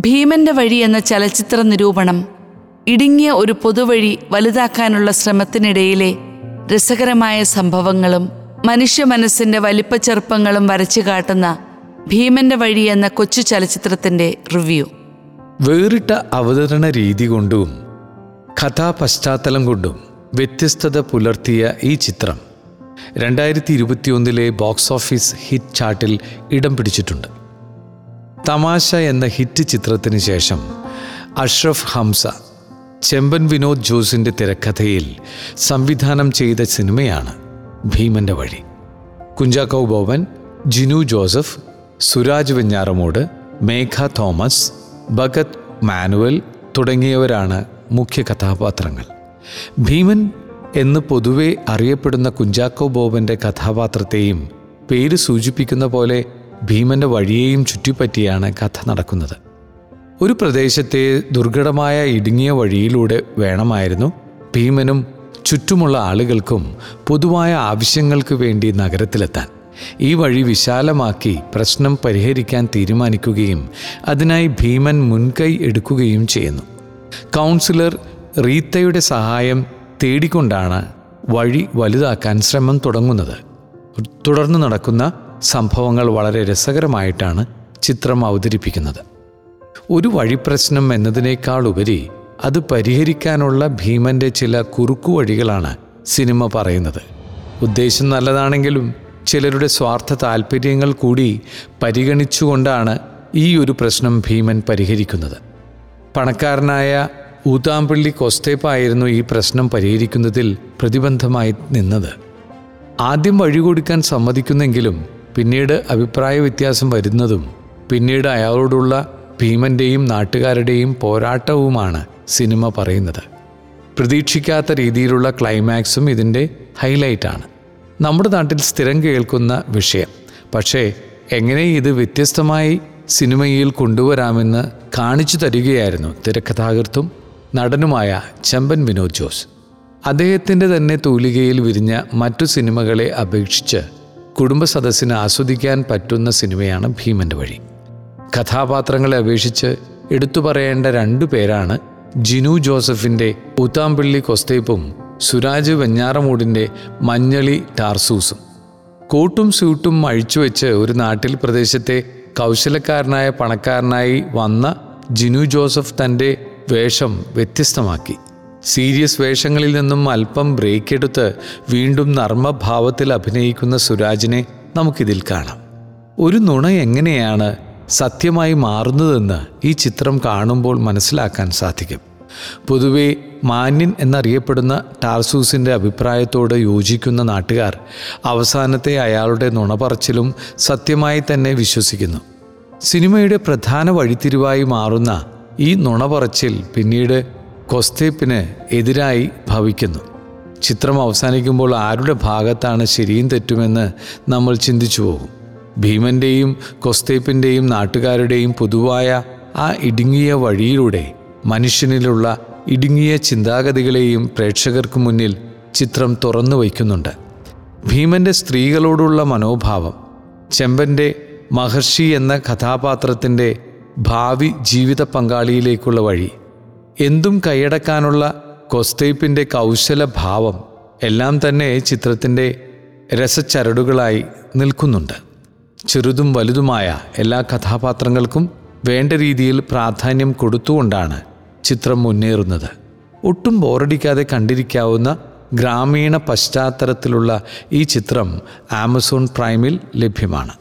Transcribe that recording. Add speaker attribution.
Speaker 1: ഭീമന്റെ വഴി എന്ന ചലച്ചിത്ര നിരൂപണം ഇടുങ്ങിയ ഒരു പൊതുവഴി വലുതാക്കാനുള്ള ശ്രമത്തിനിടയിലെ രസകരമായ സംഭവങ്ങളും മനുഷ്യ മനസ്സിന്റെ വലിപ്പച്ചെറുപ്പങ്ങളും വരച്ചു കാട്ടുന്ന ഭീമന്റെ വഴി എന്ന കൊച്ചു ചലച്ചിത്രത്തിന്റെ റിവ്യൂ.
Speaker 2: വേറിട്ട അവതരണ രീതി കൊണ്ടും കഥാപശ്ചാത്തലം കൊണ്ടും വ്യത്യസ്തത പുലർത്തിയ ഈ ചിത്രം രണ്ടായിരത്തി ഇരുപത്തിയൊന്നിലെ ബോക്സ് ഓഫീസ് ഹിറ്റ് ചാർട്ടിൽ ഇടം പിടിച്ചിട്ടുണ്ട്. തമാശ എന്ന ഹിറ്റ് ചിത്രത്തിന് ശേഷം അഷ്റഫ് ഹംസ ചെമ്പൻ വിനോദ് ജോസിന്റെ തിരക്കഥയിൽ സംവിധാനം ചെയ്ത സിനിമയാണ് ഭീമന്റെ വഴി. കുഞ്ചാക്കോ ബോബൻ ജിനു ജോസഫ് സുരാജ് വെഞ്ഞാറമൂട് മേഘ തോമസ് ഭഗത് മാനുവൽ തുടങ്ങിയവരാണ് മുഖ്യ കഥാപാത്രങ്ങൾ. ഭീമൻ എന്ന് പൊതുവെ അറിയപ്പെടുന്ന കുഞ്ചാക്കോ ബോബന്റെ കഥാപാത്രത്തെയും പേര് സൂചിപ്പിക്കുന്ന പോലെ ഭീമന്റെ വഴിയെയും ചുറ്റിപ്പറ്റിയാണ് കഥ നടക്കുന്നത്. ഒരു പ്രദേശത്തെ ദുർഘടമായ ഇടുങ്ങിയ വഴിയിലൂടെ വേണമായിരുന്നു ഭീമനും ചുറ്റുമുള്ള ആളുകൾക്കും പൊതുവായ ആവശ്യങ്ങൾക്ക് വേണ്ടി നഗരത്തിലെത്താൻ. ഈ വഴി വിശാലമാക്കി പ്രശ്നം പരിഹരിക്കാൻ തീരുമാനിക്കുകയും അതിനായി ഭീമൻ മുൻകൈ എടുക്കുകയും ചെയ്യുന്നു. കൗൺസിലർ റീത്തയുടെ സഹായം തേടിക്കൊണ്ടാണ് വഴി വലുതാക്കാൻ ശ്രമം തുടങ്ങുന്നത്. തുടർന്ന് നടക്കുന്ന സംഭവങ്ങൾ വളരെ രസകരമായിട്ടാണ് ചിത്രം അവതരിപ്പിക്കുന്നത്. ഒരു വഴിപ്രശ്നം എന്നതിനേക്കാൾ ഉപരി അത് പരിഹരിക്കാനുള്ള ഭീമന്റെ ചില കുറുക്കുവഴികളാണ് സിനിമ പറയുന്നത്. ഉദ്ദേശം നല്ലതാണെങ്കിലും ചിലരുടെ സ്വാർത്ഥ താല്പര്യങ്ങൾ കൂടി പരിഗണിച്ചുകൊണ്ടാണ് ഈ ഒരു പ്രശ്നം ഭീമൻ പരിഹരിക്കുന്നത്. പണക്കാരനായ ഊതാമ്പള്ളി കൊസ്തേപ്പായിരുന്നു ഈ പ്രശ്നം പരിഹരിക്കുന്നതിൽ പ്രതിബന്ധമായി നിന്നത്. ആദ്യം വഴി കൊടുക്കാൻ സമ്മതിക്കുന്നെങ്കിലും പിന്നീട് അഭിപ്രായ വ്യത്യാസം വരുന്നതും പിന്നീട് അയാളോടുള്ള ഭീമന്റെയും നാട്ടുകാരുടെയും പോരാട്ടവുമാണ് സിനിമ പറയുന്നത്. പ്രതീക്ഷിക്കാത്ത രീതിയിലുള്ള ക്ലൈമാക്സും ഇതിന്റെ ഹൈലൈറ്റാണ്. നമ്മുടെ നാട്ടിൽ സ്ഥിരം കേൾക്കുന്ന വിഷയം. പക്ഷേ എങ്ങനെ ഇത് വ്യത്യസ്തമായി സിനിമയിൽ കൊണ്ടുവരാമെന്ന് കാണിച്ചു തരികയായിരുന്നു തിരക്കഥാകൃത്തും നടനുമായ ചെമ്പൻ വിനോദ് ജോസ്. അദ്ദേഹത്തിന്റെ തന്നെ തൂലികയിൽ വിരിഞ്ഞ മറ്റു സിനിമകളെ അപേക്ഷിച്ച് കുടുംബ സദസ്സിന് ആസ്വദിക്കാൻ പറ്റുന്ന സിനിമയാണ് ഭീമന്റെ വഴി. കഥാപാത്രങ്ങളെ അപേക്ഷിച്ച് എടുത്തു പറയേണ്ട രണ്ടു പേരാണ് ജിനു ജോസഫിന്റെ ഊത്താമ്പിള്ളി കൊസ്തേപ്പും സുരാജ് വെഞ്ഞാറമൂടിന്റെ മഞ്ഞളി ടാർസൂസും. കോട്ടും സ്യൂട്ടും അഴിച്ചുവെച്ച് ഒരു നാട്ടിൽ പ്രദേശത്തെ കൗശലക്കാരനായ പണക്കാരനായി വന്ന ജിനു ജോസഫ് തന്റെ വേഷം വ്യത്യസ്തമാക്കി. സീരിയസ് വേഷങ്ങളിൽ നിന്നും അല്പം ബ്രേക്ക് എടുത്ത് വീണ്ടും നർമ്മഭാവത്തിൽ അഭിനയിക്കുന്ന സുരാജിനെ നമുക്കിതിൽ കാണാം. ഒരു നുണ എങ്ങനെയാണ് സത്യമായി മാറുന്നതെന്ന് ഈ ചിത്രം കാണുമ്പോൾ മനസ്സിലാക്കാൻ സാധിക്കും. പൊതുവെ മാന്യൻ എന്നറിയപ്പെടുന്ന ടാർസൂസിന്റെ അഭിപ്രായത്തോട് യോജിക്കുന്ന നാട്ടുകാർ അവസാനത്തെ അയാളുടെ നുണപറച്ചിലും സത്യമായി തന്നെ വിശ്വസിക്കുന്നു. സിനിമയുടെ പ്രധാന വഴിത്തിരിവായി മാറുന്ന ഈ നുണപറച്ചിൽ പിന്നീട് കൊസ്തേപ്പിന് എതിരായി ഭവിക്കുന്നു. ചിത്രം അവസാനിക്കുമ്പോൾ ആരുടെ ഭാഗത്താണ് ശരിയും തെറ്റുമെന്ന് നമ്മൾ ചിന്തിച്ചു പോകും. ഭീമന്റെയും കൊസ്തേപ്പിന്റെയും നാട്ടുകാരുടെയും പൊതുവായ ആ ഇടുങ്ങിയ വഴിയിലൂടെ മനുഷ്യനിലുള്ള ഇടുങ്ങിയ ചിന്താഗതികളെയും പ്രേക്ഷകർക്ക് മുന്നിൽ ചിത്രം തുറന്നു വയ്ക്കുന്നുണ്ട്. ഭീമന്റെ സ്ത്രീകളോടുള്ള മനോഭാവം ചെമ്പന്റെ മഹർഷി എന്ന കഥാപാത്രത്തിന്റെ ഭാവി ജീവിത പങ്കാളിയിലേക്കുള്ള വഴി എന്തും കൈയടക്കാനുള്ള കൊസ്തയ്പിന്റെ കൗശലഭാവം എല്ലാം തന്നെ ചിത്രത്തിന്റെ രസച്ചരടുകളായി നിൽക്കുന്നുണ്ട്. ചെറുതും വലുതുമായ എല്ലാ കഥാപാത്രങ്ങൾക്കും വേണ്ട രീതിയിൽ പ്രാധാന്യം കൊടുത്തുകൊണ്ടാണ് ചിത്രം മുന്നേറുന്നത്. ഒട്ടും ബോറടിക്കാതെ കണ്ടിരിക്കാവുന്ന ഗ്രാമീണ പശ്ചാത്തലത്തിലുള്ള ഈ ചിത്രം ആമസോൺ പ്രൈമിൽ ലഭ്യമാണ്.